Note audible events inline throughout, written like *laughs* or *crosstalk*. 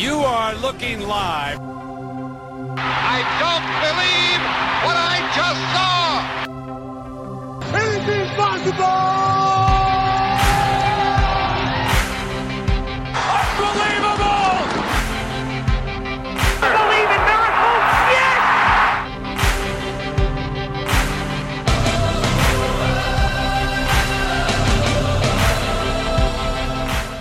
You are looking live. I don't believe what I just saw. Anything's possible!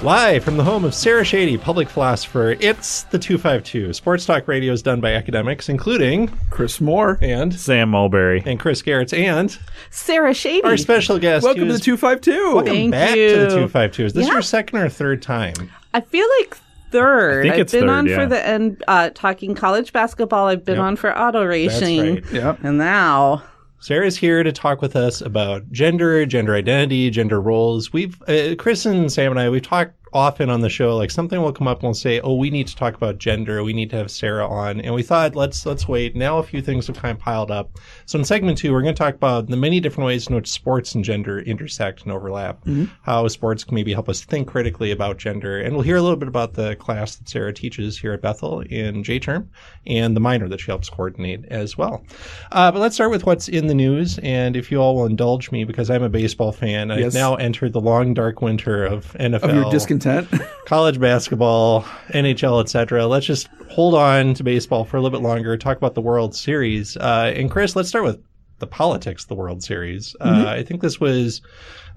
Live from the home of Sarah Shady, public philosopher, it's the 252. Sports Talk Radio is done by academics, including Chris Moore. and Sam Mulberry. and Chris Garrett and Sarah Shady. our special guest. Welcome to the 252. Welcome Thank back you. to the 252. Is this Yeah. your second or third time? I feel like third. I think have it's been third, on yeah. for the end uh, talking college basketball. I've been Yep. on for auto racing. right. Yeah. And now Sarah's here to talk with us about gender, gender identity, gender roles. We've uh, Chris and Sam and I we've talked often on the show like something will come up and we'll say, "Oh, we need to talk about gender. We need to have Sarah on." And we thought, let's let's wait. Now a few things have kind of piled up. So in segment 2, we're going to talk about the many different ways in which sports and gender intersect and overlap. How sports can maybe help us think critically about gender. And we'll hear a little bit about the class that Sarah teaches here at Bethel in J term and the minor that she helps coordinate as well. Uh, but let's start with what's in the news. And if you all will indulge me, because I'm a baseball fan, I've now entered the long dark winter of NFL, Of your discontent. *laughs* college basketball, NHL, etc. Let's just hold on to baseball for a little bit longer. Talk about the World Series. Uh, and Chris, let's start with the politics of the World Series. Uh, I think this was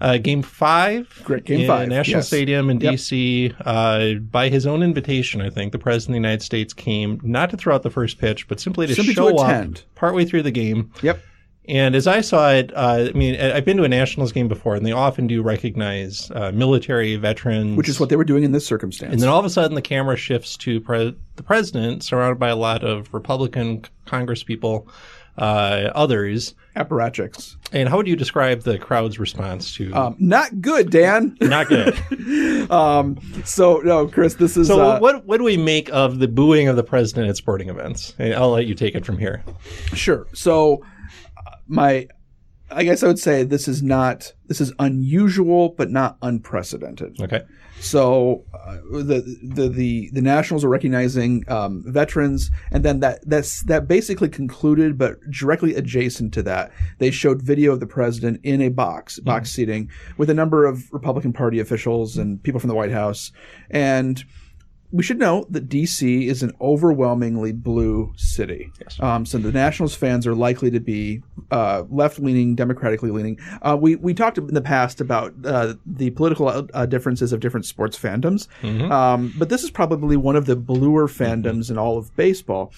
uh, Game Five, Mm-hmm. Great, Game five, National yes. Stadium in Yep. DC. Uh, by his own invitation, I think the president of the United States came not to throw out the first pitch, but simply to Simply to show up partway through the game. yep. And as I saw it, uh, I mean, I've been to a Nationals game before, and they often do recognize uh, military veterans, Which is what they were doing in this circumstance. and then all of a sudden, the camera shifts to pre- the president, surrounded by a lot of Republican Congresspeople, uh, others. apparatchiks. And how would you describe the crowd's response to? Um, not good, Dan. *laughs* not good. *laughs* um, so no, Chris, this is So, uh, what what do we make of the booing of the president at sporting events? And I'll let you take it from here. Sure. So, my, I guess I would say this is not this is unusual, but not unprecedented. Okay. So, uh, the, the the the Nationals are recognizing um, veterans, and then that that's that basically concluded. But directly adjacent to that, they showed video of the president in a box, box seating, with a number of Republican Party officials and people from the White House, and we should note that DC is an overwhelmingly blue city. Um, so the Nationals fans are likely to be uh, left leaning, democratically leaning. Uh, we we talked in the past about uh, the political uh, differences of different sports fandoms, um, but this is probably one of the bluer fandoms in all of baseball.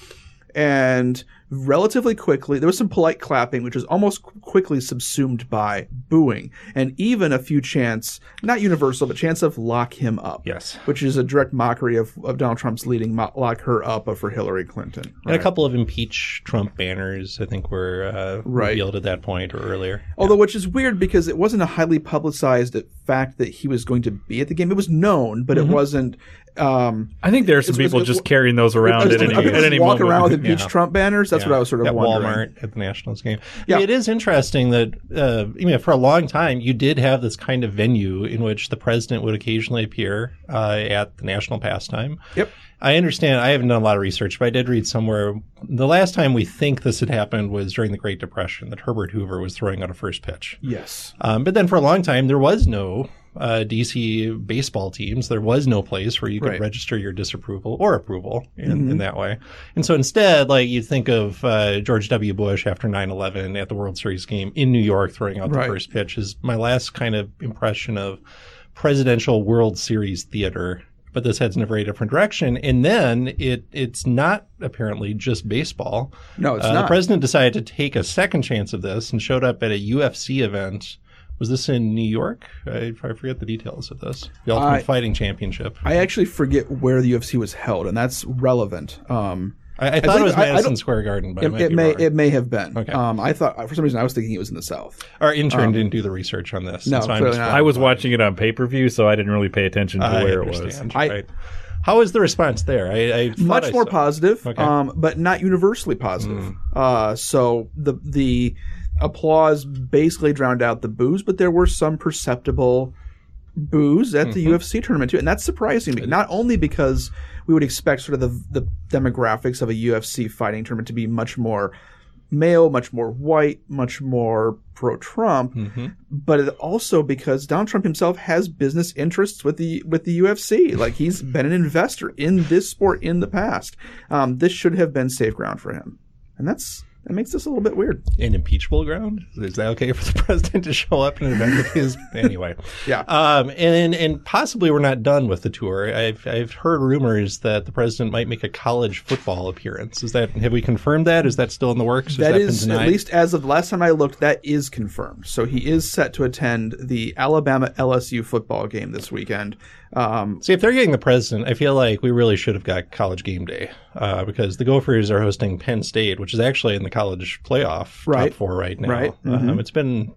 And relatively quickly, there was some polite clapping, which was almost quickly subsumed by booing, and even a few chants, not universal, but chants of "lock him up." Yes. which is a direct mockery of, of Donald Trump's leading mo- lock her up for Hillary Clinton. And a couple of impeach Trump banners, I think, were uh, Right. revealed at that point or earlier. Although, which is weird because it wasn't a highly publicized fact that he was going to be at the game. It was known, but Mm-hmm. it wasn't. Um, I think there are some people it's- just carrying those around I at was- any, I at any walking moment. around with impeached Yeah. Trump banners. That's Yeah. what I was sort of at wondering. Walmart at the Nationals game. Yeah. it is interesting that uh, I mean, for a long time you did have this kind of venue in which the president would occasionally appear uh, at the national pastime. Yep. I understand. I haven't done a lot of research, but I did read somewhere the last time we think this had happened was during the Great Depression that Herbert Hoover was throwing out a first pitch. Yes. Um, but then for a long time, there was no uh, DC baseball teams. There was no place where you could Right. register your disapproval or approval in, in that way. And so instead, like you think of uh, George W. Bush after 9 11 at the World Series game in New York throwing out Right. the first pitch is my last kind of impression of presidential World Series theater. But this heads in a very different direction. And then it it's not apparently just baseball. No, it's Uh, not. The president decided to take a second chance of this and showed up at a UFC event. Was this in New York? I, I forget the details of this. The Ultimate I- Fighting Championship. I actually forget where the UFC was held, and that's relevant. Um, I, I thought it believe- was I- I Madison Square Garden, but I it, might it be may wrong. it may have been. Okay. Um, I thought for some reason I was thinking it was in the South. Our intern didn't do the research on this. No, so I'm clearly just not. I was watching it on pay per view, so I didn't really pay attention to I where it was. I- right. How was the response there? I, I much I more saw- positive, Okay. Um, but not universally positive. Uh, so the the applause basically drowned out the boos, but there were some perceptible boos at the Mm-hmm. UFC tournament too, and that's surprising. Me. Not only because we would expect sort of the the demographics of a UFC fighting tournament to be much more male, much more white, much more pro Trump, Mm-hmm. but it also because Donald Trump himself has business interests with the with the UFC. Like he's *laughs* been an investor in this sport in the past. Um, this should have been safe ground for him, and that's that makes this a little bit weird. An impeachable ground? Is that okay for the *laughs* president to show up in an event of his? Anyway. Yeah. Um, and and possibly we're not done with the tour. I've I've heard rumors that the president might make a college football appearance. Is that have we confirmed that? Is that still in the works? That been at least as of the last time I looked, that is confirmed. So he is set to attend the Alabama LSU football game this weekend. Um, See, if they're getting the president, I feel like we really should have got college game day uh, because the Gophers are hosting Penn State, which is actually in the college playoff Right. top four right now. Right. Mm-hmm. Um, it's been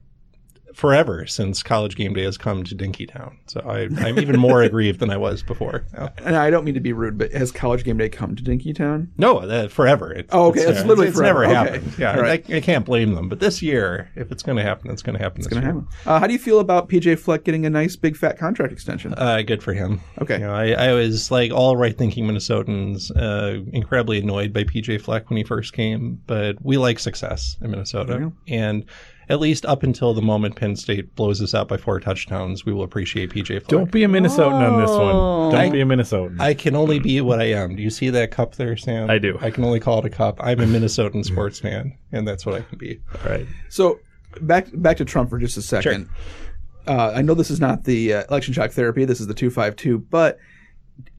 forever since college game day has come to Dinkytown. So I, I'm even more *laughs* aggrieved than I was before. And I don't mean to be rude, but has college game day come to Dinkytown? No, that, forever. It's, Oh, okay. It's literally it's, forever. never Okay. happened. Yeah, right. I, I can't blame them. But this year, if it's going to happen, it's going to happen. It's Gonna happen. Uh, how do you feel about PJ Fleck getting a nice big fat contract extension? Uh, good for him. Okay. You know, I, I was like all right thinking Minnesotans, uh, incredibly annoyed by PJ Fleck when he first came, but we like success in Minnesota. And at least up until the moment Penn State blows us out by four touchdowns, we will appreciate PJ Fleck. Don't be a Minnesotan on this one. Don't I- be a Minnesotan. I can only be what I am. Do you see that cup there, Sam? I do. I can only call it a cup. I'm a Minnesotan sports fan, and that's what I can be. All right. So back back to Trump for just a second. Uh, I know this is not the uh, election shock therapy. This is the two five two. But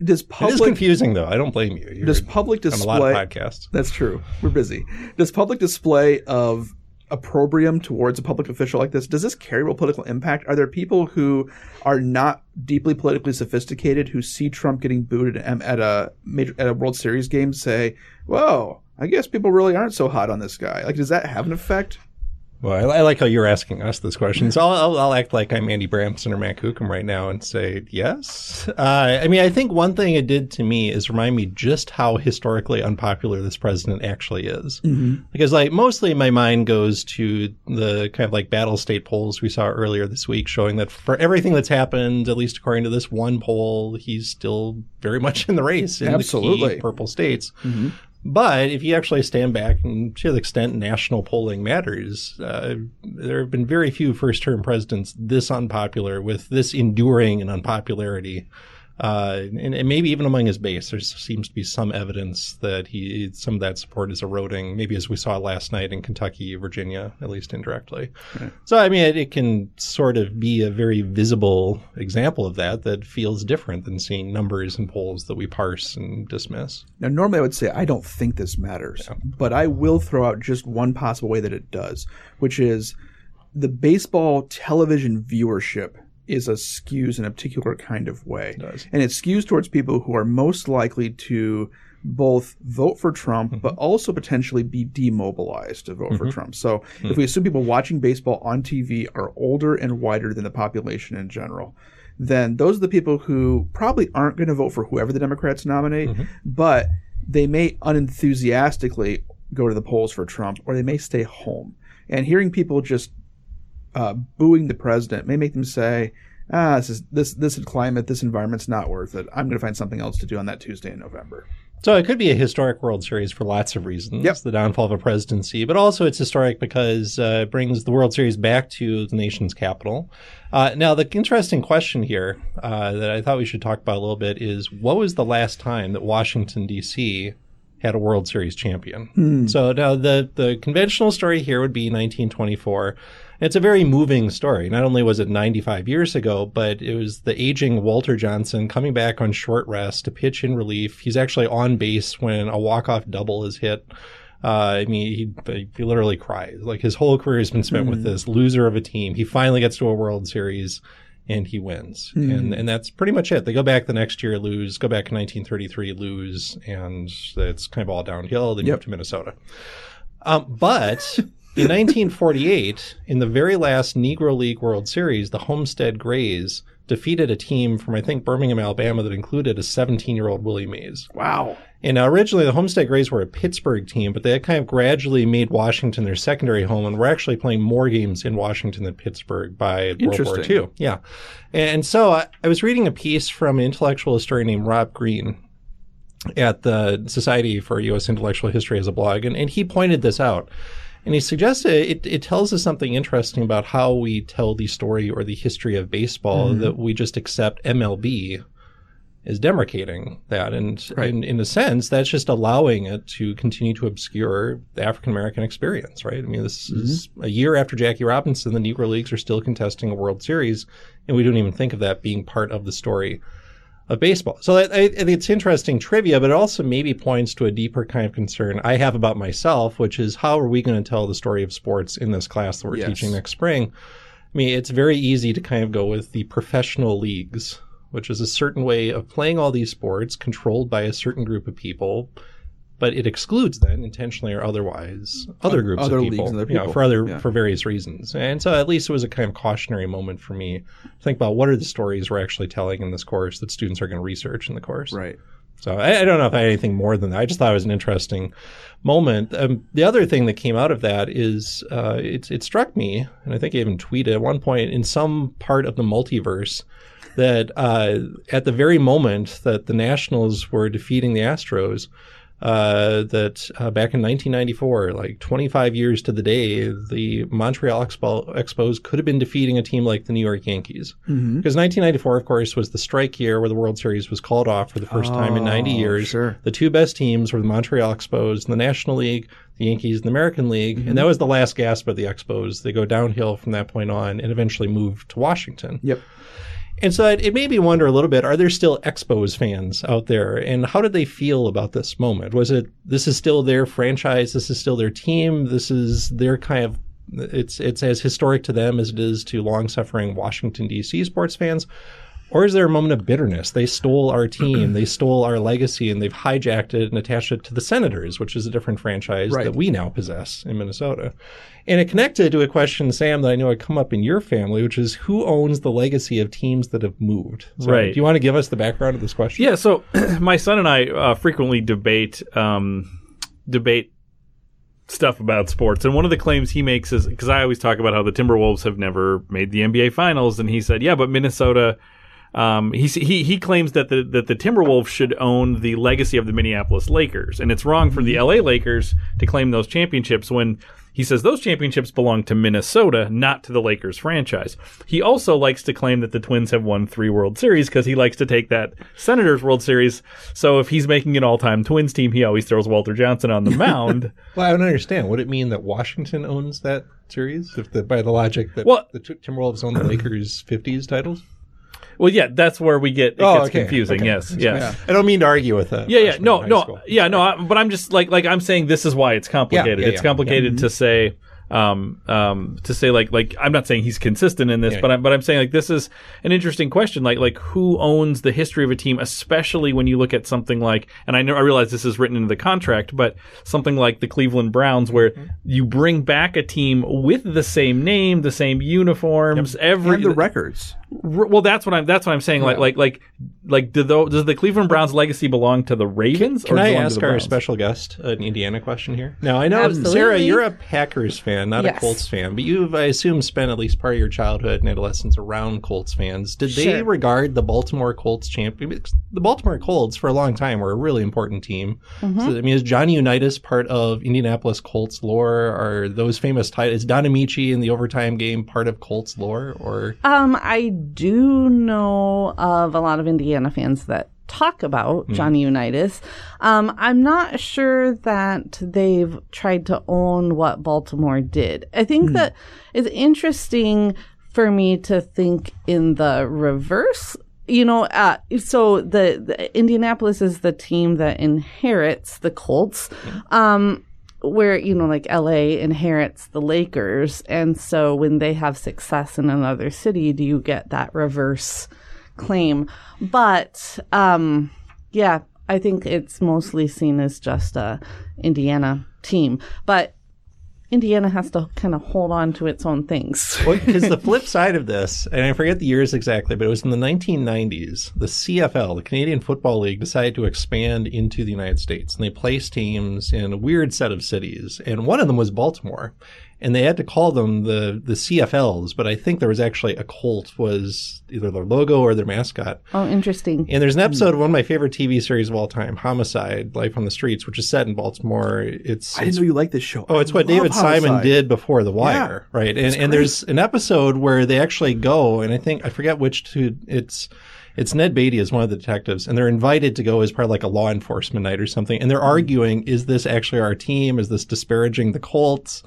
does It is public confusing, though. I don't blame you. You're does public on a lot of podcasts. That's true. We're busy. Does public display of opprobrium towards a public official like this does this carry real political impact? Are there people who are not deeply politically sophisticated who see Trump getting booted at a major at a World Series game say, "Whoa, I guess people really aren't so hot on this guy." Like, does that have an effect? Well, I, I like how you're asking us this question. So I'll, I'll, I'll act like I'm Andy Bramson or Matt Kukum right now and say yes. Uh, I mean, I think one thing it did to me is remind me just how historically unpopular this president actually is. Because, like, mostly my mind goes to the kind of like battle state polls we saw earlier this week, showing that for everything that's happened, at least according to this one poll, he's still very much in the race in the key purple states. But if you actually stand back and to the extent national polling matters, uh, there have been very few first term presidents this unpopular with this enduring and unpopularity. Uh, and, and maybe even among his base, there seems to be some evidence that he some of that support is eroding. Maybe as we saw last night in Kentucky, Virginia, at least indirectly. So I mean, it, it can sort of be a very visible example of that that feels different than seeing numbers and polls that we parse and dismiss. Now, normally I would say I don't think this matters, but I will throw out just one possible way that it does, which is the baseball television viewership is a skews in a particular kind of way. And it skews towards people who are most likely to both vote for Trump, but mm-hmm. also potentially be demobilized to vote for mm-hmm. Trump. So if mm. we assume people watching baseball on TV are older and whiter than the population in general, then those are the people who probably aren't going to vote for whoever the Democrats nominate, mm-hmm. but they may unenthusiastically go to the polls for Trump, or they may stay home. And hearing people just uh, booing the president may make them say, "Ah, this is this this climate, this environment's not worth it. I'm going to find something else to do on that Tuesday in November." So it could be a historic World Series for lots of reasons. Yep. The downfall of a presidency, but also it's historic because uh, it brings the World Series back to the nation's capital. Uh, now, the interesting question here uh, that I thought we should talk about a little bit is what was the last time that Washington, D.C. had a World Series champion? So now the, the conventional story here would be 1924. It's a very moving story. Not only was it 95 years ago, but it was the aging Walter Johnson coming back on short rest to pitch in relief. He's actually on base when a walk-off double is hit. Uh, I mean, he, he literally cries. Like his whole career has been spent with this loser of a team. He finally gets to a World Series and he wins. And and that's pretty much it. They go back the next year, lose, go back in 1933, lose, and it's kind of all downhill. They move to Minnesota. Um, but in *laughs* 1948, in the very last Negro League World Series, the Homestead Grays defeated a team from I think Birmingham, Alabama that included a 17 year old Willie Mays. Wow. And originally the Homestead Grays were a Pittsburgh team, but they had kind of gradually made Washington their secondary home and were actually playing more games in Washington than Pittsburgh by World War. II. Yeah. And so I, I was reading a piece from an intellectual historian named Rob Green at the Society for U.S. Intellectual History as a blog, and, and he pointed this out. And he suggested it, it tells us something interesting about how we tell the story or the history of baseball mm-hmm. that we just accept MLB is demarcating that. And in, in a sense, that's just allowing it to continue to obscure the African American experience, right? I mean, this is mm-hmm. a year after Jackie Robinson, the Negro Leagues are still contesting a World Series, and we don't even think of that being part of the story of baseball. So I, I it's interesting trivia, but it also maybe points to a deeper kind of concern I have about myself, which is how are we going to tell the story of sports in this class that we're Yes. teaching next spring? I mean, it's very easy to kind of go with the professional leagues, which is a certain way of playing all these sports controlled by a certain group of people, but it excludes then intentionally or otherwise other groups other of leagues people, and other you know, people. for other Yeah. for various reasons. And so at least it was a kind of cautionary moment for me to think about what are the stories we're actually telling in this course that students are going to research in the course. Right. So I, I don't know if I had anything more than that. I just thought it was an interesting moment. Um, the other thing that came out of that is uh, it, it struck me, and I think I even tweeted at one point in some part of the multiverse that uh, at the very moment that the Nationals were defeating the Astros, uh, that uh, back in 1994, like 25 years to the day, the Montreal Expo- Expos could have been defeating a team like the New York Yankees. Because 1994, of course, was the strike year where the World Series was called off for the first time in 90 years. sure. The two best teams were the Montreal Expos in the National League, the Yankees in the American League, and that was the last gasp of the Expos. They go downhill from that point on and eventually move to Washington. Yep. And so it, it made me wonder a little bit: Are there still Expos fans out there, and how did they feel about this moment? Was it this is still their franchise? This is still their team? This is their kind of it's it's as historic to them as it is to long-suffering Washington D.C. sports fans, or is there a moment of bitterness? They stole our team, they stole our legacy, and they've hijacked it and attached it to the Senators, which is a different franchise Right. that we now possess in Minnesota. And it connected to a question, Sam, that I know had come up in your family, which is who owns the legacy of teams that have moved? So Right. Do you want to give us the background of this question? Yeah, so *clears throat* my son and I uh, frequently debate um, debate stuff about sports, and one of the claims he makes is because I always talk about how the Timberwolves have never made the NBA Finals, and he said, "Yeah, but Minnesota." Um, he he he claims that the that the Timberwolves should own the legacy of the Minneapolis Lakers, and it's wrong for the LA Lakers to claim those championships when he says those championships belong to Minnesota, not to the Lakers franchise. He also likes to claim that the Twins have won three World Series because he likes to take that Senators World Series. So if he's making an all-time Twins team, he always throws Walter Johnson on the *laughs* mound. Well, I don't understand. Would it mean that Washington owns that series? If the, by the logic that Well- the Timberwolves own the *clears throat* Lakers' 50s titles? Well, yeah, that's where we get it Oh, gets okay, confusing. okay. Yes, yes. Yeah. I don't mean to argue with that. Yeah, yeah, no, no, yeah, no. I, but I'm just like, like I'm saying, this is why it's complicated. Yeah, yeah, it's complicated to say, um, um, to say like, like I'm not saying he's consistent in this, Yeah. but I'm, but I'm saying like this is an interesting question. Like, like who owns the history of a team, especially when you look at something like, and I know I realize this is written into the contract, but something like the Cleveland Browns, where Mm-hmm. you bring back a team with the same name, the same uniforms, every And the records. R- Well, that's what I'm. That's what I'm saying. Like, like, like, like, do tho- does the Cleveland Browns legacy belong to the Ravens? Can or I belong ask our special guest an Indiana question here? Now, I know, Absolutely. Sarah, you're a Packers fan, not a Colts fan, but you've, I assume, spent at least part of your childhood and adolescence around Colts fans. Did they Sure. regard the Baltimore Colts champion? The Baltimore Colts, for a long time, were a really important team. Mm-hmm. So, I mean, is Johnny Unitas part of Indianapolis Colts lore? Are those famous titles? Is Don Ameche in the overtime game part of Colts lore? Or Um, I do know of a lot of Indiana fans that talk about Johnny Unitas. Um, I'm not sure that they've tried to own what Baltimore did. I think that it's interesting for me to think in the reverse. You know, uh, so the, the Indianapolis is the team that inherits the Colts. Um, where you know like LA inherits the Lakers. And so when they have success in another city do you get that reverse claim? But um yeah I think it's mostly seen as just a Indiana team. But Indiana has to kind of hold on to its own things. *laughs* Because the flip *laughs* side of this, and I forget the years exactly, but it was in the 1990s, the CFL, the Canadian Football League, decided to expand into the United States. And they placed teams in a weird set of cities. And one of them was Baltimore. And they had to call them the, the CFLs, but I think there was actually a Colt was either their logo or their mascot. Oh, interesting. And there's an hmm. episode of one of my favorite TV series of all time, Homicide, Life on the Streets, which is set in Baltimore. It's, I didn't know you liked this show. Oh, it's I what love David Simon did before The Wire, right? And and there's an episode where they actually go, and I think I forget which two. It's it's Ned Beatty as one of the detectives, and they're invited to go as part of like a law enforcement night or something, and they're arguing: is this actually our team? Is this disparaging the Colts?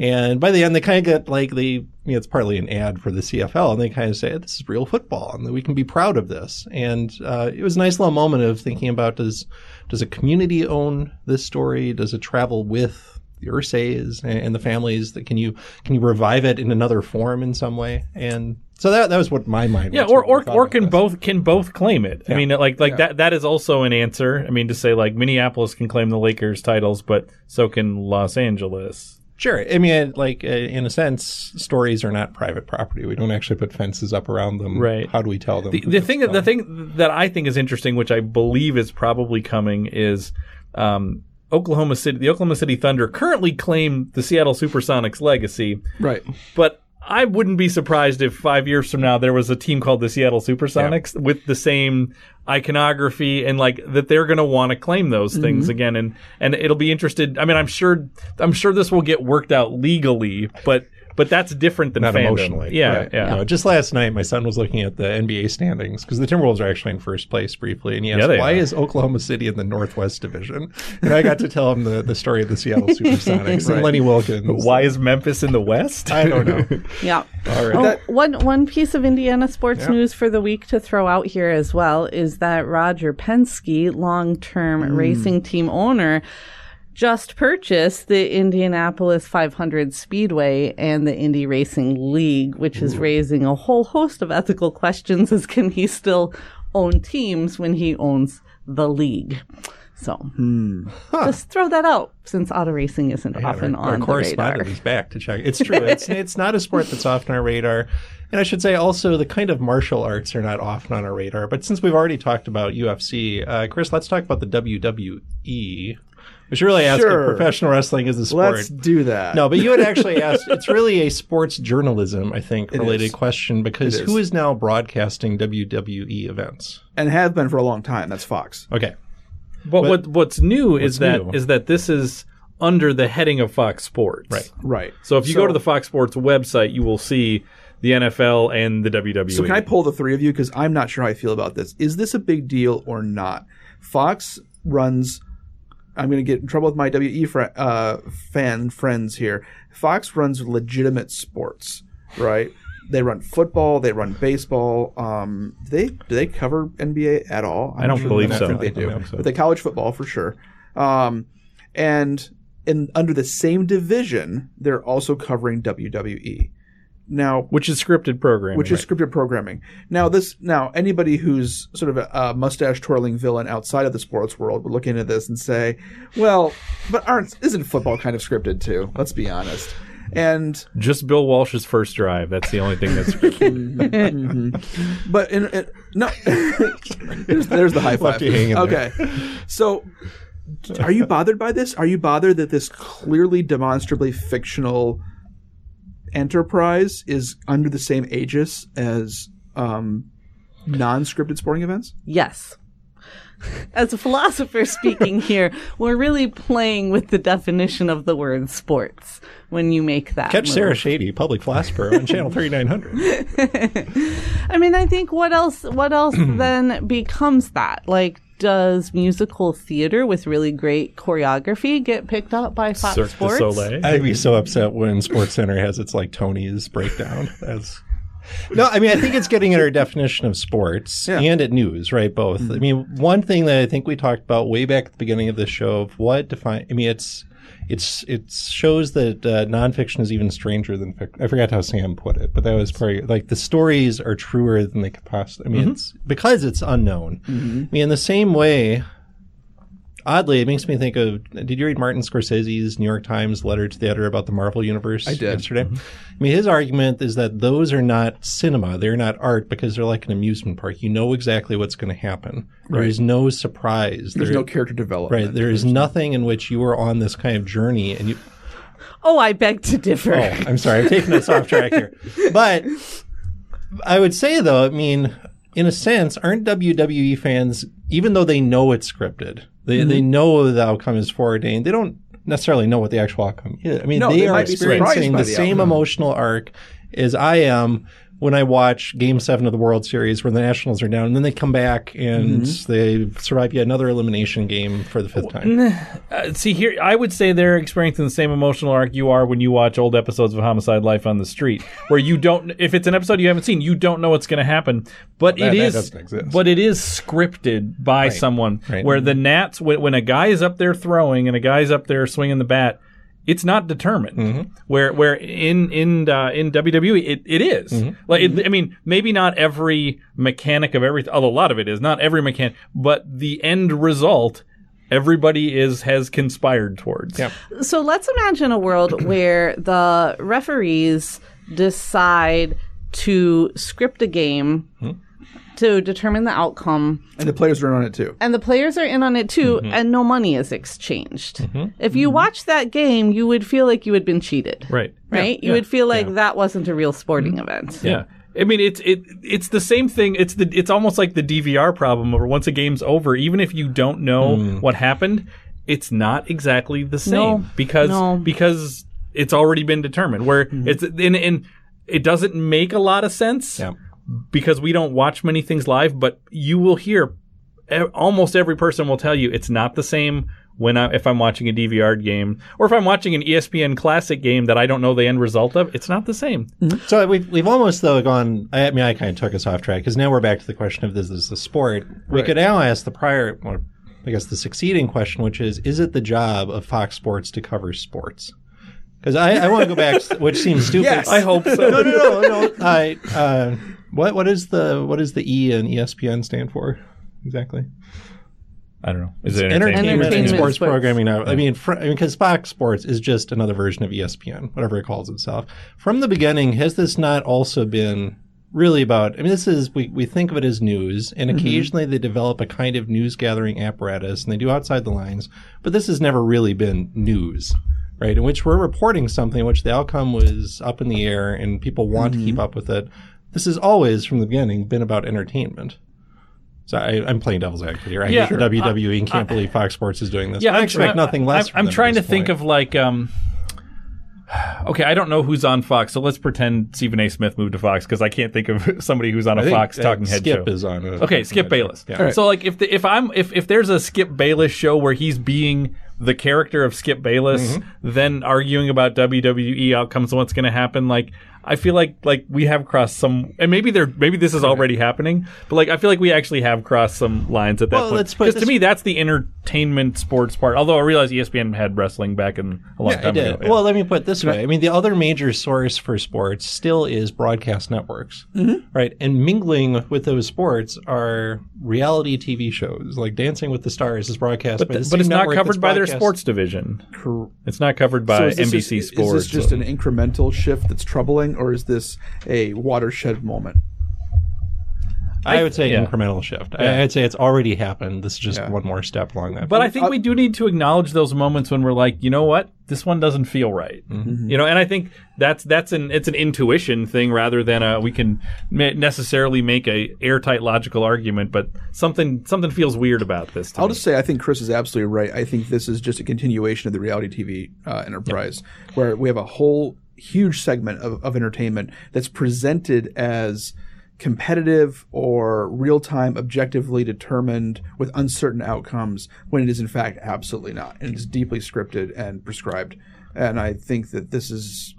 And by the end, they kind of get like they. You know, it's partly an ad for the CFL, and they kind of say this is real football, and we can be proud of this. And uh, it was a nice little moment of thinking about does does a community own this story? Does it travel with the Irsays and, and the families that can you can you revive it in another form in some way and so that that was what my mind Yeah, was or or, or can this. both can both claim it. I mean, like like that that is also an answer. I mean, to say like Minneapolis can claim the Lakers titles, but so can Los Angeles. sure I mean like uh, in a sense stories are not private property we don't actually put fences up around them Right. how do we tell them The, the thing tell the thing that I think is interesting, which I believe is probably coming, is um, Oklahoma City. The Oklahoma City Thunder currently claim the Seattle SuperSonics legacy, Right. but I wouldn't be surprised if five years from now there was a team called the Seattle Supersonics with the same iconography and like that they're going to want to claim those Mm-hmm. things again and and it'll be interested. I mean, I'm sure I'm sure this will get worked out legally, but but that's different than not fandom. emotionally Yeah, right. yeah. No, just last night my son was looking at the NBA standings because the Timberwolves are actually in first place briefly and he asked Yeah, why are. is Oklahoma City in the Northwest Division and I got to tell him the, the story of the Seattle *laughs* Supersonics and Lenny Wilkens Why is Memphis in the West? I don't know *laughs* Yeah. all right Oh, one one piece of Indiana sports news for the week to throw out here as well is that Roger Penske, long-term Hmm. racing team owner, just purchased the Indianapolis 500 Speedway and the Indy Racing League, which is raising a whole host of ethical questions as can he still own teams when he owns the league. So just throw that out since auto racing isn't often our, our on the correspondent radar. is back to check. It's true. It's it's not a sport that's often on our radar, and I should say also the kind of martial arts are not often on our radar. But since we've already talked about UFC, uh, Chris, let's talk about the WWE. We should really ask Sure. if professional wrestling is a sport. Let's do that. no, but you had actually *laughs* asked. It's really a sports journalism, I think, related is. question because It is. who is now broadcasting WWE events? and have been for a long time. That's Fox. Okay, But, what what's new is what's that is new? that this is under the heading of Fox Sports. Right. Right. So if you go to the Fox Sports website, you will see the NFL and the. WWE. So can I pull the three of you because I'm not sure how I feel about this. Is this a big deal or not? Fox runs. I'm going to get in trouble with my WE fr- uh, fan friends here. Fox runs legitimate sports, right? They run football. They run baseball. Um, do they do they cover NBA at all? I'm I don't sure believe so. They do, think so. but they college football for sure. Um, and in under the same division, they're also covering WWE. Now, which is scripted programming. which is scripted programming. Now, this now anybody who's sort of a, a mustache twirling villain outside of the sports world would look into this and say, "Well, but aren't isn't football kind of scripted too? Let's be honest." And just Bill Walsh's first drive. That's the only thing that's scripted. *laughs* but in, in no, *laughs* there's, there's the high five. you hanging there. Okay, so are you bothered by this? Are you bothered that this clearly demonstrably fictional enterprise is under the same aegis as um, non-scripted sporting events? Yes. *laughs* As a philosopher speaking here, we're really playing with the definition of the word sports when you make that. catch move. Sarah Shady, Public Flaspro on Channel 3900. *laughs* I mean, I think what else? What else *clears throat* then becomes that? Like, does musical theater with really great choreography get picked up by Fox Cirque Sports? I'd be so upset when Sports Center has its like Tony's breakdown. That's no, I mean I think it's getting at our definition of sports Yeah. and at news, right? Both. Mm-hmm. I mean, one thing that I think we talked about way back at the beginning of the show of what define. I mean, it's it's it shows that uh, nonfiction is even stranger than fiction. I forgot how Sam put it, but that was probably like the stories are truer than they could possibly. I mean, it's because it's unknown. I mean, in the same way, oddly, it makes me think of. Did you read Martin Scorsese's New York Times letter to the editor about the Marvel universe? I did. yesterday. Mm-hmm. I mean, his argument is that those are not cinema; they're not art because they're like an amusement park. You know exactly what's going to happen. There is no surprise. There's There- no character development. right. There is nothing in which you are on this kind of journey, and you. Oh, I beg to differ. Oh, I'm sorry, I'm taking us off track here, but I would say though, I mean, in a sense, aren't WWE fans, even though they know it's scripted, they they Mm-hmm. know the outcome is foreordained. They don't necessarily know what the actual outcome is. I mean, No, they, they are might be surprised experiencing the, the same outcome. emotional arc as I am when I watch Game Seven of the World Series, where the Nationals are down, and then they come back and Mm-hmm. they survive yet another elimination game for the fifth time. Uh, see here, I would say they're experiencing the same emotional arc you are when you watch old episodes of Homicide: Life on the Street, where you don't. If it's an episode you haven't seen, you don't know what's going to happen. But Well, that- it is, but it is scripted by someone. Right. Where the Nats, when, when a guy is up there throwing and a guy's up there swinging the bat. It's not determined. Mm-hmm. Where where in in uh, in WWE it, it is. Mm-hmm. like it, I mean maybe not every mechanic of everything. Although a lot of it is not every mechanic, but the end result everybody is has conspired towards. Yep. So let's imagine a world *clears throat* where the referees decide to script a game to determine the outcome, and the players are in on it too. and the players are in on it too, Mm-hmm. and no money is exchanged. Mm-hmm. If you mm-hmm. watch that game, you would feel like you had been cheated, Right. right? you would feel like that wasn't a real sporting mm-hmm. event. Yeah. I mean, it's it it's the same thing. It's the it's almost like the DVR problem, where once a game's over, even if you don't know mm. what happened, it's not exactly the same No. because No. because it's already been determined. Where it's and, and it doesn't make a lot of sense Yeah. Because we don't watch many things live. But you will hear e- almost every person will tell you it's not the same when I, if I'm watching a DVR game or if I'm watching an ESPN Classic game that I don't know the end result of. It's not the same. So we've we've almost though gone. I mean, I kind of took us off track because now we're back to the question of this is a sport. We could now ask the prior, or I guess the succeeding question, which is: Is it the job of Fox Sports to cover sports? Because I, I want to go back, *laughs* which seems stupid. Yes. I hope so. no, no, no, no. I uh, what what is the what does the E in ESPN stand for exactly? I don't know. Is it Entertainment, and Entertainment sports, sports. programming. Now, I mean, fr- I mean, because Fox Sports is just another version of ESPN, whatever it calls itself. From the beginning, has this not also been really about? I mean, this is we we think of it as news, and mm-hmm. occasionally they develop a kind of news gathering apparatus, and they do outside the lines. But this has never really been news. Right, in which we're reporting something in which the outcome was up in the air and people want to keep mm-hmm. up with it. This has always, from the beginning, been about entertainment. So I, I'm playing devil's advocate here. I Yeah. hate WWE and can't believe Fox Sports is doing this. Yeah, I expect try- nothing less. I'm, from I'm them at trying to this think of like, um, okay, I don't know who's on Fox, so let's pretend Stephen A. Smith moved to Fox because I can't think of *laughs* somebody who's on a I Fox uh, talking head Skip show. is on. A, Okay, Skip Bayless. Yeah. So like if the, if I'm if if there's a Skip Bayless show where he's being the character of Skip Bayless, Mm-hmm. then arguing about WWE outcomes and what's going to happen, like I feel like like we have crossed some, and maybe there maybe this is already happening, but like I feel like we actually have crossed some lines at that Well, point. let's put Because to me, that's the entertainment sports part. Although I realize ESPN had wrestling back in a long Yeah, I time did. ago. yeah. Well, let me put it this way. I mean, the other major source for sports still is broadcast networks, Mm-hmm. right? And mingling with those sports are reality TV shows, like Dancing with the Stars is broadcast but, by the but it's not covered by their sports division. Cor- It's not covered by So NBC just, Sports. Is this just an incremental shift that's troubling, or is this a watershed moment? I would say yeah. incremental shift. Yeah. I- I'd say it's already happened. This is just Yeah. one more step along that. But I think we do need to acknowledge those moments when we're like, you know what, this one doesn't feel right. You know, and I think that's that's an it's an intuition thing rather than a we can necessarily make a airtight logical argument. But something something feels weird about this. To I'll me. just say I think Chris is absolutely right. I think this is just a continuation of the reality TV uh, enterprise, where we have a whole huge segment of, of entertainment that's presented as competitive or real time, objectively determined with uncertain outcomes, when it is in fact absolutely not, and it's deeply scripted and prescribed. And I think that this is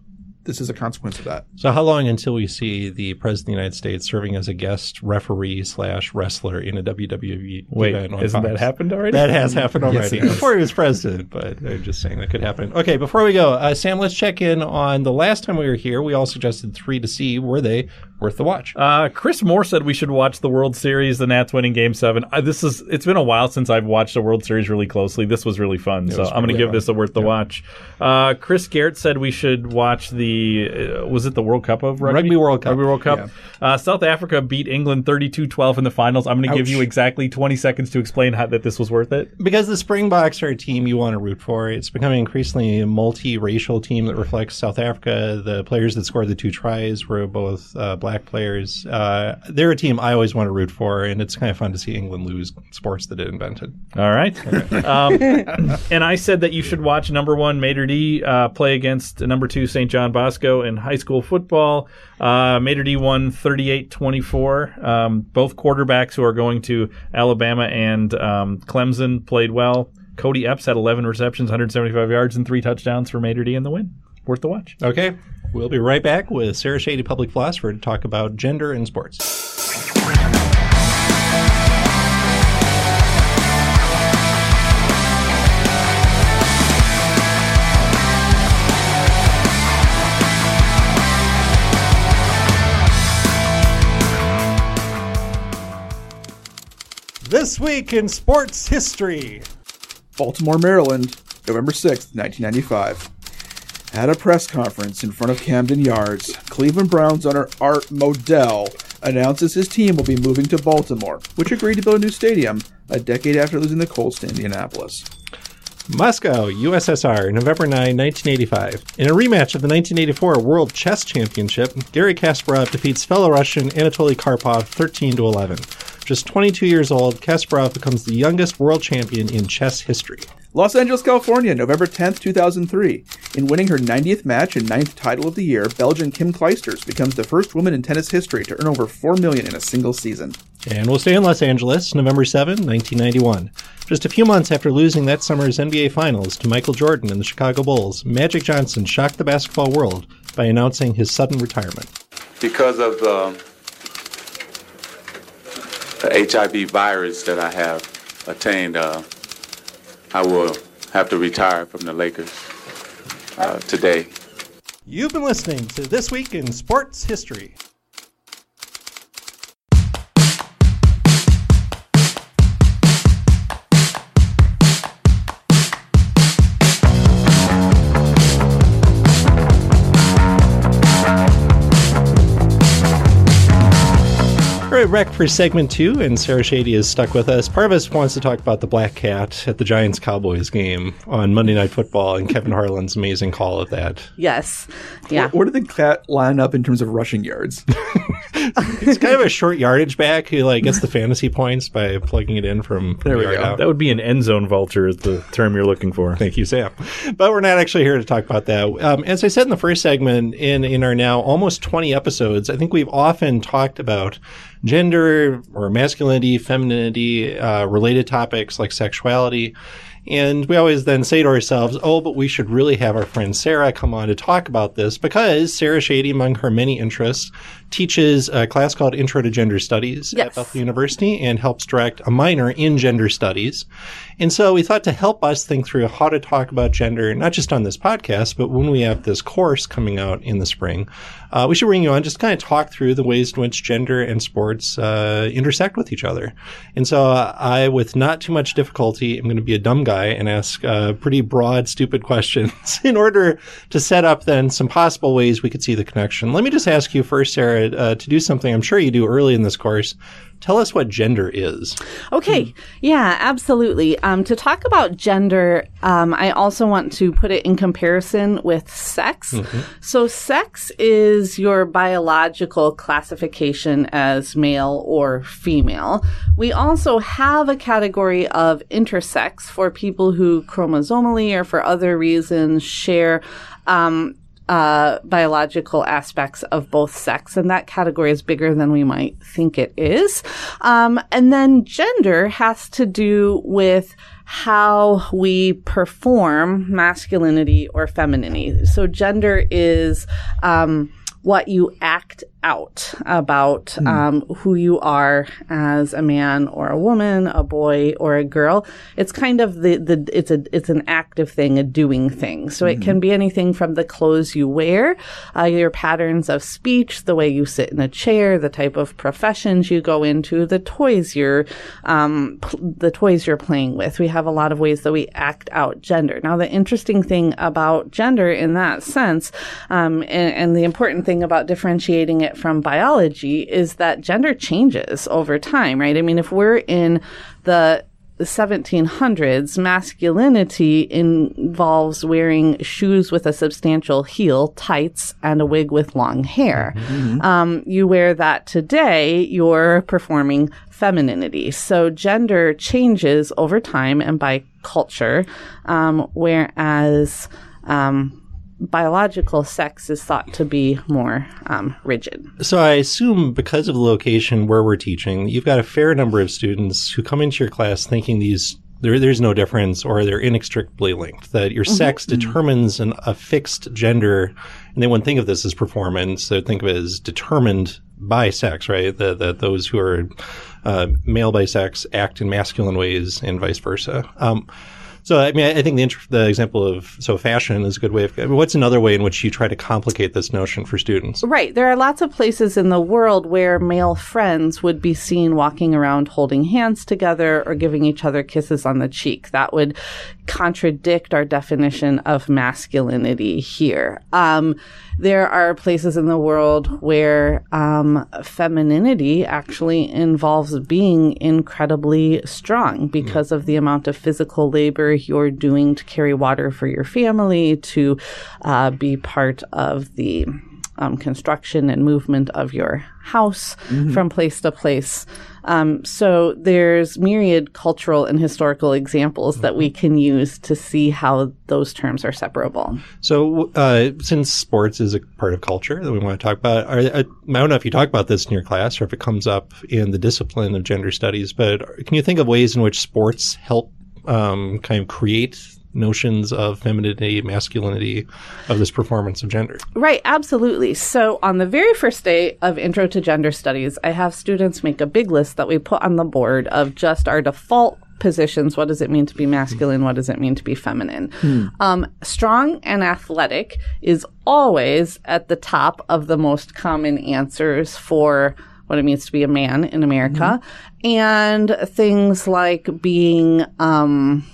this is a consequence of that. So, how long until we see the president of the United States serving as a guest referee slash wrestler in a WWE Wait, event? on hasn't Fox? that happened already? That has happened already it has. before he was president, but I'm just saying that could happen. Okay, before we go, uh, Sam, let's check in on the last time we were here. We all suggested three to see. Were they worth the watch? Uh, Chris Moore said we should watch the World Series, the Nats winning Game Seven. Uh, this is it's been a while since I've watched a World Series really closely. This was really fun, so I'm going to give fun. this a worth the watch. Uh, Chris Garrett said we should watch the uh, was it the World Cup of rugby? Rugby World Cup. Rugby World Cup. Uh, South Africa beat England 32-12 in the finals. I'm going to give you exactly 20 seconds to explain how that this was worth it. because the Springboks are a team you want to root for. It's becoming increasingly a multi-racial team that reflects South Africa. The players that scored the two tries were both uh, black players. Uh, they're a team I always want to root for, and it's kind of fun to see England lose sports that it invented. All right. um, *laughs* and I said that you should watch number one Mater Dei uh, play against number two St. John Bosco in high school football. Uh, Mater Dei won 38 24. Um, both quarterbacks who are going to Alabama and um, Clemson played well. Kody Epps had 11 receptions, 175 yards, and three touchdowns for Mater Dei in the win. Worth the watch. Okay, we'll be right back with Sarah Shady, public philosopher, to talk about gender in sports. This week in sports history. Baltimore, Maryland, November 6th, 1995. At a press conference in front of Camden Yards, Cleveland Browns owner Art Modell announces his team will be moving to Baltimore, which agreed to build a new stadium a decade after losing the Colts to Indianapolis. Moscow, USSR, November 9, 1985. In a rematch of the 1984 World Chess Championship, Garry Kasparov defeats fellow Russian Anatoly Karpov 13 to 11. Just 22 years old, Kasparov becomes the youngest world champion in chess history. Los Angeles, California, November 10th, 2003. In winning her 90th match and 9th title of the year, Belgian Kim Clijsters becomes the first woman in tennis history to earn over 4 million in a single season. And we'll stay in Los Angeles, November 7, 1991. Just a few months after losing that summer's NBA Finals to Michael Jordan and the Chicago Bulls, Magic Johnson shocked the basketball world by announcing his sudden retirement. because of the, the HIV virus that I have attained, uh, I will have to retire from the Lakers uh, today. You've been listening to This Week in Sports History. All right, Rec for segment two, and Sarah Shady is stuck with us. Part of us wants to talk about the Black Cat at the Giants Cowboys game on Monday Night Football and Kevin Harlan's amazing call of that. Yes. Yeah. Where did the cat line up in terms of rushing yards? *laughs* it's kind of a short yardage back who like gets the fantasy points by plugging it in from, from There we go. out. That would be an end zone vulture, is the term you're looking for. Thank you, Sam. But we're not actually here to talk about that. Um, as I said in the first segment, in in our now almost twenty episodes, I think we've often talked about gender or masculinity, femininity, uh, related topics like sexuality. And we always then say to ourselves, oh, but we should really have our friend Sarah come on to talk about this because Sarah Shady, among her many interests, teaches a class called Intro to Gender Studies at Bethel University and helps direct a minor in gender studies. And so we thought to help us think through how to talk about gender, not just on this podcast, but when we have this course coming out in the spring, uh, we should bring you on just kind of talk through the ways in which gender and sports uh, intersect with each other. And so uh, I, with not too much difficulty, am going to be a dumb guy and ask uh, pretty broad, stupid *laughs* questions in order to set up then some possible ways we could see the connection. Let me just ask you first, Sarah, uh, to do something I'm sure you do early in this course. Tell us what gender is. Okay. Yeah, absolutely. Um, to talk about gender, um, I also want to put it in comparison with sex. So, sex is your biological classification as male or female. We also have a category of intersex for people who chromosomally or for other reasons share. Um, uh, biological aspects of both sex, and that category is bigger than we might think it is. Um, and then gender has to do with how we perform masculinity or femininity. So gender is um, what you act out about um, who you are as a man or a woman, a boy or a girl. It's kind of the, the it's a it's an active thing, a doing thing. So it can be anything from the clothes you wear, uh, your patterns of speech, the way you sit in a chair, the type of professions you go into, the toys you're um, pl- the toys you're playing with. We have a lot of ways that we act out gender. Now, the interesting thing about gender in that sense, um, and, and the important thing about differentiating it from biology is that gender changes over time, right? I mean, if we're in the the 1700s, masculinity involves wearing shoes with a substantial heel, tights, and a wig with long hair. Um, you wear that today, you're performing femininity. So gender changes over time and by culture, um, whereas um, biological sex is thought to be more um, rigid. So I assume because of the location where we're teaching, you've got a fair number of students who come into your class thinking these there, there's no difference or they're inextricably linked. That your sex determines an, a fixed gender, and they wouldn't think of this as performance. They would think of it as determined by sex, right? That that those who are uh, male by sex act in masculine ways and vice versa. Um, so, I mean, I think the, the example of so fashion is a good way of. I mean, what's another way in which you try to complicate this notion for students? Right. There are lots of places in the world where male friends would be seen walking around holding hands together or giving each other kisses on the cheek. That would contradict our definition of masculinity here. Um, there are places in the world where um, femininity actually involves being incredibly strong because of the amount of physical labor you're doing to carry water for your family, to uh, be part of the um, construction and movement of your house from place to place. Um, so there's myriad cultural and historical examples that we can use to see how those terms are separable. So, uh, since sports is a part of culture that we want to talk about, are, I don't know if you talk about this in your class or if it comes up in the discipline of gender studies, but can you think of ways in which sports help um, kind of create notions of femininity, masculinity, of this performance of gender? Right, absolutely. So, on the very first day of Intro to Gender Studies, I have students make a big list that we put on the board of just our default positions. What does it mean to be masculine? What does it mean to be feminine? Um, strong and athletic is always at the top of the most common answers for what it means to be a man in America. Mm-hmm. And things like being, um,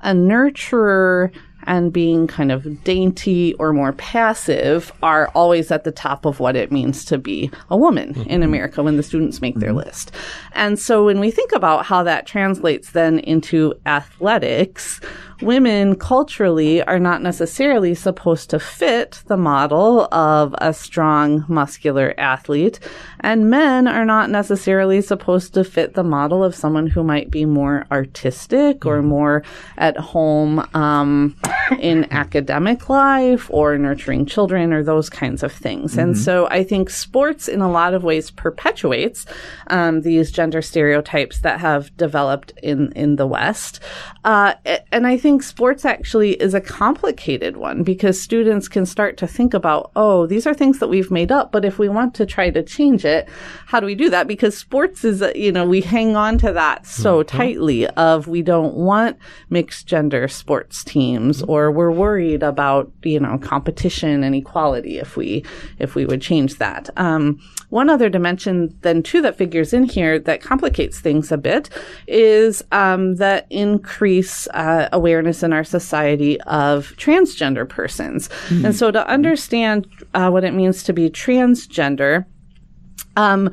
a nurturer and being kind of dainty or more passive are always at the top of what it means to be a woman mm-hmm. in America when the students make their mm-hmm. list. And so when we think about how that translates then into athletics, women culturally are not necessarily supposed to fit the model of a strong muscular athlete and men are not necessarily supposed to fit the model of someone who might be more artistic or more at home um, in academic life or nurturing children or those kinds of things. And so i think sports in a lot of ways perpetuates um, these gender stereotypes that have developed in in the west uh, and i think sports actually is a complicated one because students can start to think about oh these are things that we've made up but if we want to try to change it how do we do that? Because sports is uh, you know we hang on to that so tightly of we don't want mixed gender sports teams or we're worried about you know competition and equality if we if we would change that. Um, one other dimension then too that figures in here that complicates things a bit is um, that increase uh, awareness in our society of transgender persons. And so to understand uh, what it means to be transgender um,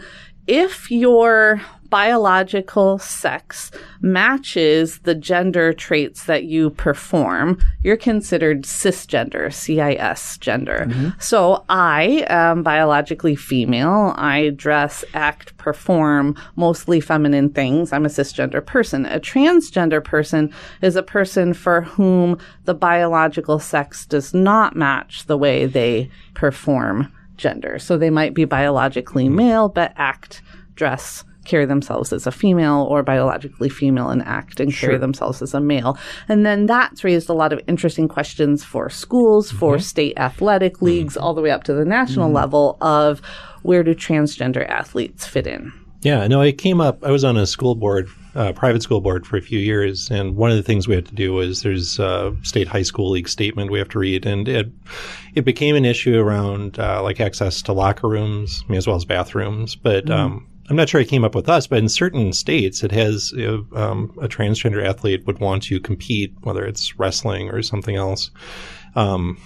if your biological sex matches the gender traits that you perform, you're considered cisgender, CIS gender. Mm-hmm. So I am biologically female. I dress, act, perform mostly feminine things. I'm a cisgender person. A transgender person is a person for whom the biological sex does not match the way they perform gender. So they might be biologically mm-hmm. male, but act, dress, carry themselves as a female or biologically female and act and carry themselves as a male. And then that's raised a lot of interesting questions for schools, for state athletic leagues, all the way up to the national level of where do transgender athletes fit in? Yeah, no, I came up. I was on a school board, uh, private school board for a few years, and one of the things we had to do was there's a state high school league statement we have to read, and it it became an issue around uh, like access to locker rooms, I mean, as well as bathrooms. But um, I'm not sure it came up with us, but in certain states, it has um, a transgender athlete would want to compete, whether it's wrestling or something else. Um,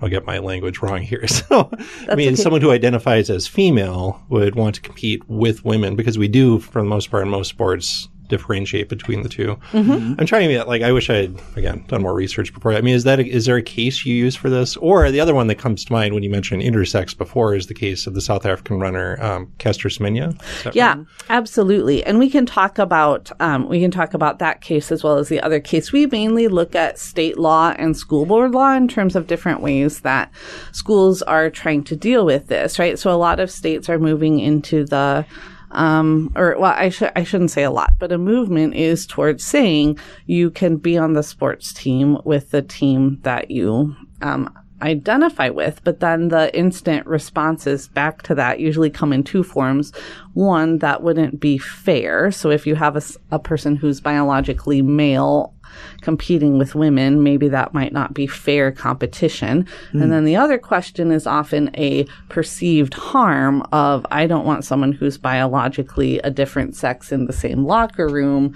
I'll get my language wrong here. *laughs* So, I mean, okay. someone who identifies as female would want to compete with women because we do, for the most part, in most sports, differentiate between the 2 i I'm trying to get like I wish I had again done more research before. I mean, is that a, is there a case you use for this, or the other one that comes to mind when you mentioned intersex before is the case of the South African runner um, Caster Semenya? Yeah, right? absolutely. And we can talk about um, we can talk about that case as well as the other case. We mainly look at state law and school board law in terms of different ways that schools are trying to deal with this. Right. So a lot of states are moving into the um, or well, I should I shouldn't say a lot, but a movement is towards saying you can be on the sports team with the team that you um, identify with, but then the instant responses back to that usually come in two forms. One, that wouldn't be fair. So if you have a person who's biologically male competing with women, maybe that might not be fair competition. And hmm. then the other question is often a perceived harm of I don't want someone who's biologically a different sex in the same locker room.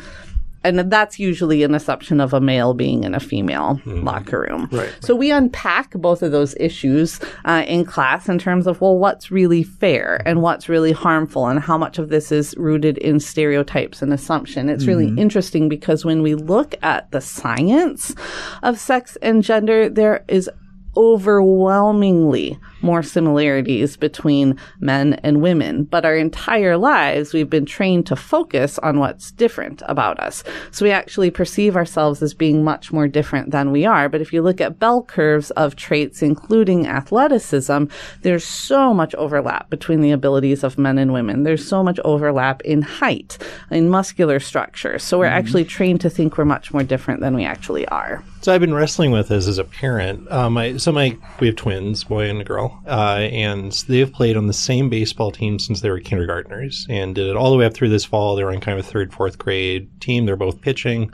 And that's usually an assumption of a male being in a female locker room. Right. So we unpack both of those issues uh, in class in terms of, well, what's really fair and what's really harmful and how much of this is rooted in stereotypes and assumption. It's really interesting because when we look at the science of sex and gender, there is overwhelmingly more similarities between men and women. But our entire lives, we've been trained to focus on what's different about us. So we actually perceive ourselves as being much more different than we are. But if you look at bell curves of traits, including athleticism, there's so much overlap between the abilities of men and women. There's so much overlap in height, in muscular structure. So we're actually trained to think we're much more different than we actually are. So I've been wrestling with this as a parent. Um, I, so my we have twins, boy and a girl, uh, and they have played on the same baseball team since they were kindergartners, and did it all the way up through this fall. They were on kind of a third, fourth grade team. They're both pitching.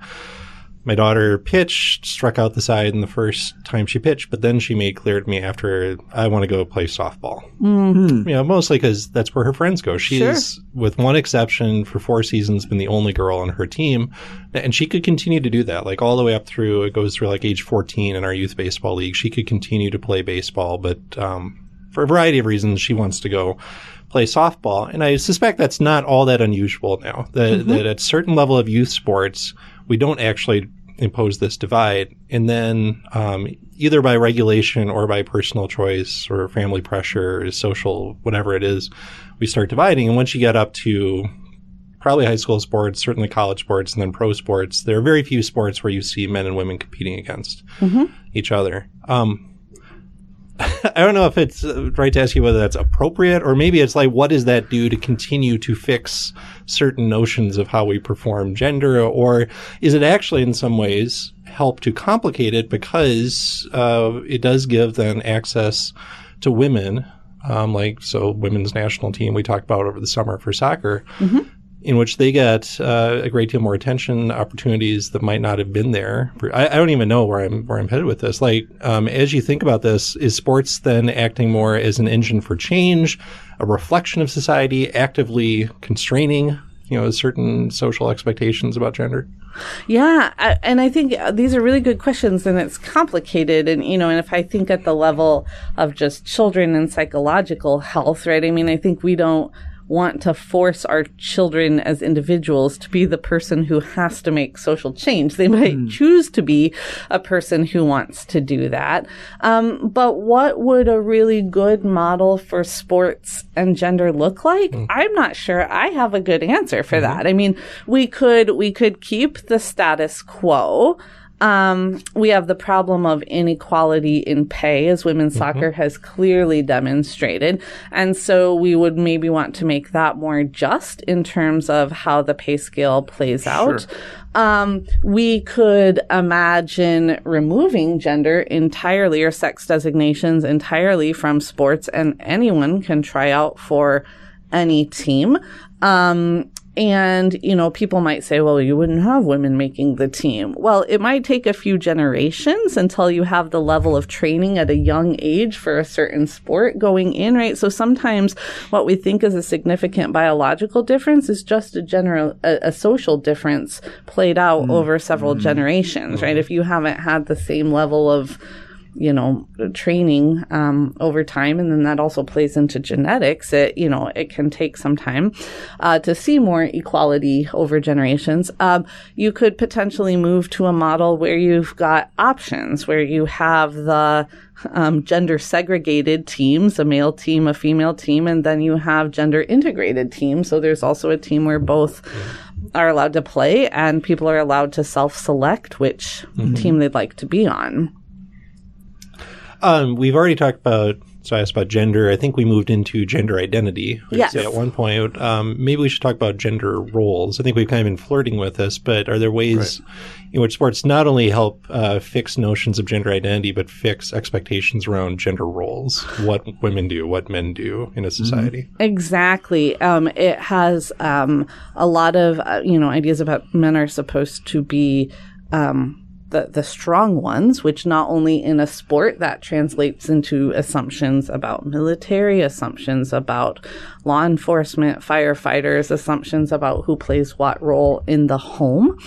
My daughter pitched, struck out the side in the first time she pitched, but then she made clear to me after I want to go play softball. You know, mostly because that's where her friends go. She's, with one exception, for four seasons, been the only girl on her team, and she could continue to do that, like all the way up through. It goes through like age fourteen in our youth baseball league. She could continue to play baseball, but um, for a variety of reasons, she wants to go play softball. And I suspect that's not all that unusual now. That, that at certain level of youth sports, we don't actually impose this divide. And then um, either by regulation or by personal choice or family pressure or social, whatever it is, we start dividing. And once you get up to probably high school sports, certainly college sports, and then pro sports, there are very few sports where you see men and women competing against each other. Um, *laughs* I don't know if it's uh, right to ask you whether that's appropriate or maybe it's like, what does that do to continue to fix certain notions of how we perform gender? Or is it actually in some ways help to complicate it because uh, it does give then access to women? Um, like, so women's national team we talked about over the summer for soccer, in which they get uh, a great deal more attention, opportunities that might not have been there. I, I don't even know where I'm where I'm headed with this. Like, um, as you think about this, is sports then acting more as an engine for change, a reflection of society, actively constraining, you know, certain social expectations about gender? Yeah, I, and I think these are really good questions, and it's complicated. And you know, and if I think at the level of just children and psychological health, right? I mean, I think we don't want to force our children as individuals to be the person who has to make social change. They might hmm. choose to be a person who wants to do that. Um, but what would a really good model for sports and gender look like? Hmm. I'm not sure I have a good answer for hmm. that. I mean, we could, we could keep the status quo. Um, we have the problem of inequality in pay, as women's soccer has clearly demonstrated. And so we would maybe want to make that more just in terms of how the pay scale plays out. Um, we could imagine removing gender entirely or sex designations entirely from sports, and anyone can try out for any team. Um, and, you know, people might say, well, you wouldn't have women making the team. Well, it might take a few generations until you have the level of training at a young age for a certain sport going in, right? So sometimes what we think is a significant biological difference is just a general, a, a social difference played out mm. over several mm. generations, right? Mm-hmm. If you haven't had the same level of, you know training um, over time and then that also plays into genetics it you know it can take some time uh, to see more equality over generations um, you could potentially move to a model where you've got options where you have the um, gender segregated teams, a male team, a female team, and then you have gender integrated teams. So there's also a team where both are allowed to play and people are allowed to self select which team they'd like to be on. Um, we've already talked about. So I asked about gender. I think we moved into gender identity. Yes. At one point, um, maybe we should talk about gender roles. I think we've kind of been flirting with this, but are there ways in which sports not only help uh, fix notions of gender identity, but fix expectations around gender roles? What women do, what men do in a society. Exactly. Um, it has um, a lot of uh, you know ideas about men are supposed to be um, the the strong ones, which not only in a sport that translates into assumptions about military, assumptions about law enforcement, firefighters, assumptions about who plays what role in the home.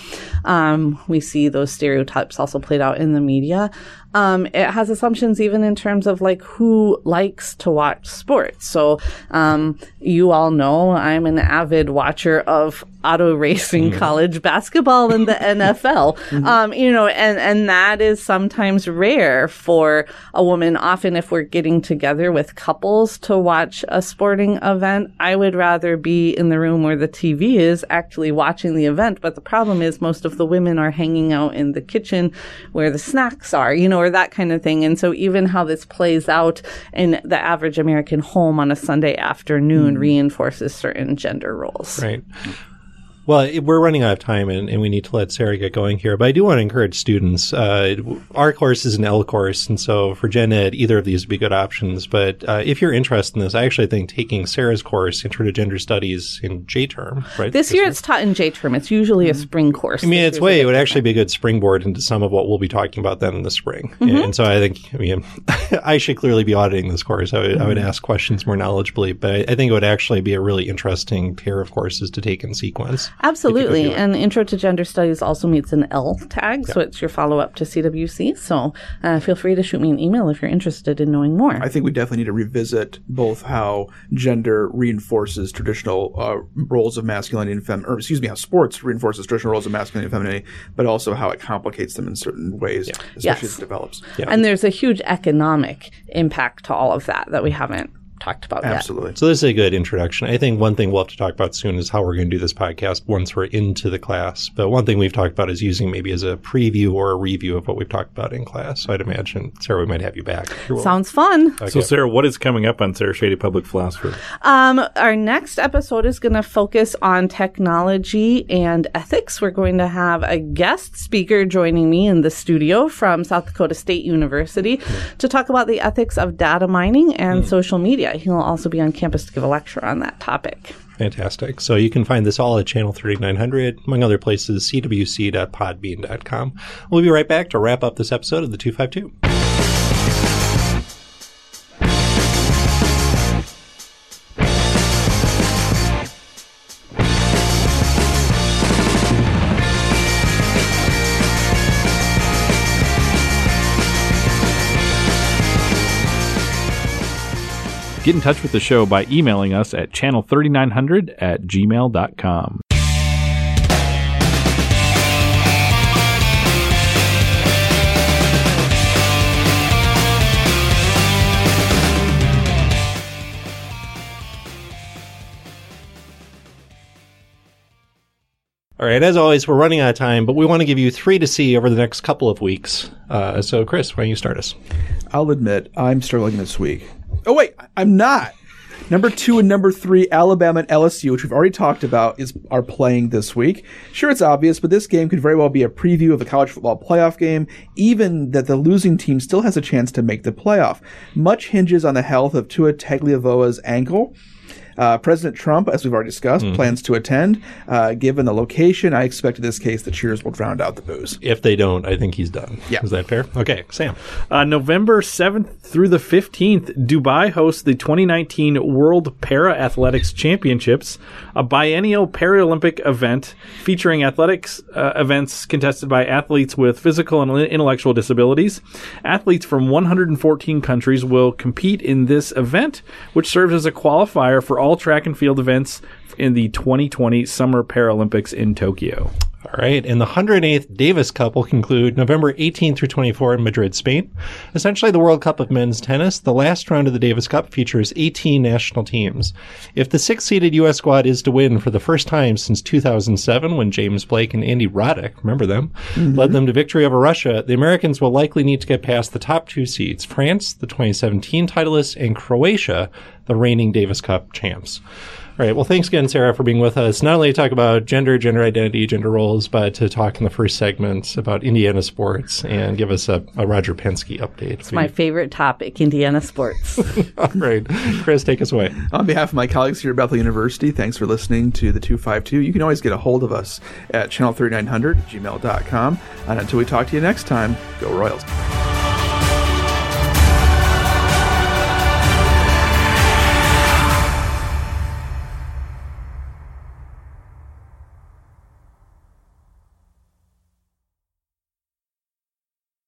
Um, we see those stereotypes also played out in the media. Um, it has assumptions even in terms of like who likes to watch sports. So, um, you all know I'm an avid watcher of auto racing college basketball and the *laughs* NFL. Um, you know, and, and that is sometimes rare for a woman. Often if we're getting together with couples to watch a sporting event, I would rather be in the room where the TV is actually watching the event. But the problem is most of the women are hanging out in the kitchen where the snacks are, you know, or that kind of thing. And so even how this plays out in the average American home on a Sunday afternoon hmm. reinforces certain gender roles. Right. Well, it- we're running out of time and, and we need to let Sarah get going here. But I do want to encourage students. Uh, our course is an L course. And so for Gen Ed, either of these would be good options. But uh, if you're interested in this, I actually think taking Sarah's course, Intro to Gender Studies in J term, right? This year it's taught in J term. It's usually a spring course. I mean, This its way, it would actually be a good springboard into some of what we'll be talking about then in the spring. Mm-hmm. And so I think, I mean, *laughs* I should clearly be auditing this course. I would, I would Mm-hmm. ask questions more knowledgeably, but I, I think it would actually be a really interesting pair of courses to take in sequence. Absolutely. And Intro to Gender Studies also meets an L tag, so it's your follow up to CWC. So uh, feel free to shoot me an email if you're interested in knowing more. I think we definitely need to revisit both how gender reinforces traditional uh, roles of masculinity and femininity, or excuse me, how sports reinforces traditional roles of masculinity and femininity, but also how it complicates them in certain ways, especially Yes. as it develops. And there's a huge economic impact to all of that that we haven't talked about yet. Absolutely. So this is a good introduction. I think one thing we'll have to talk about soon is how we're going to do this podcast once we're into the class. But one thing we've talked about is using maybe as a preview or a review of what we've talked about in class. So I'd imagine, Sarah, we might have you back. you're willing. Sounds fun. So, Sarah, what is coming up on Sarah Shady Public Philosopher? Um, our next episode is going to focus on technology and ethics. We're going to have a guest speaker joining me in the studio from South Dakota State University to talk about the ethics of data mining and social media. He'll also be on campus to give a lecture on that topic. Fantastic. So you can find this all at channel 3900, among other places, cwc.podbean.com. We'll be right back to wrap up this episode of the 252. Get in touch with the show by emailing us at channel3900 at gmail.com. All right, as always, we're running out of time, but we want to give you three to see over the next couple of weeks. Uh, so, Chris, why don't you start us? I'll admit I'm struggling this week. Oh wait, I'm not. Number two and number three, Alabama and LSU, which we've already talked about, is are playing this week. Sure, it's obvious, but this game could very well be a preview of a college football playoff game. Even that the losing team still has a chance to make the playoff. Much hinges on the health of Tua Tagovailoa's ankle. Uh, President Trump, as we've already discussed, plans to attend. Uh, given the location, I expect in this case the cheers will drown out the boos. If they don't, I think he's done. Yeah. Is that fair? Okay, Sam. Uh, November 7th through the 15th, Dubai hosts the 2019 World Para Athletics Championships, a biennial Paralympic event featuring athletics uh, events contested by athletes with physical and intellectual disabilities. Athletes from 114 countries will compete in this event, which serves as a qualifier for all track and field events in the 2020 Summer Paralympics in Tokyo. All right, and the 108th Davis Cup will conclude November 18 through 24 in Madrid, Spain. Essentially, the World Cup of men's tennis. The last round of the Davis Cup features 18 national teams. If the six-seeded U.S. squad is to win for the first time since 2007, when James Blake and Andy Roddick, remember them, mm-hmm. led them to victory over Russia, the Americans will likely need to get past the top two seeds: France, the 2017 titleists, and Croatia, the reigning Davis Cup champs. All right. Well, thanks again, Sarah, for being with us. Not only to talk about gender, gender identity, gender roles, but to talk in the first segment about Indiana sports and give us a, a Roger Penske update. It's my favorite topic, Indiana sports. *laughs* All right. Chris, take us away. On behalf of my colleagues here at Bethel University, thanks for listening to the 252. You can always get a hold of us at channel3900 gmail.com. And until we talk to you next time, go Royals.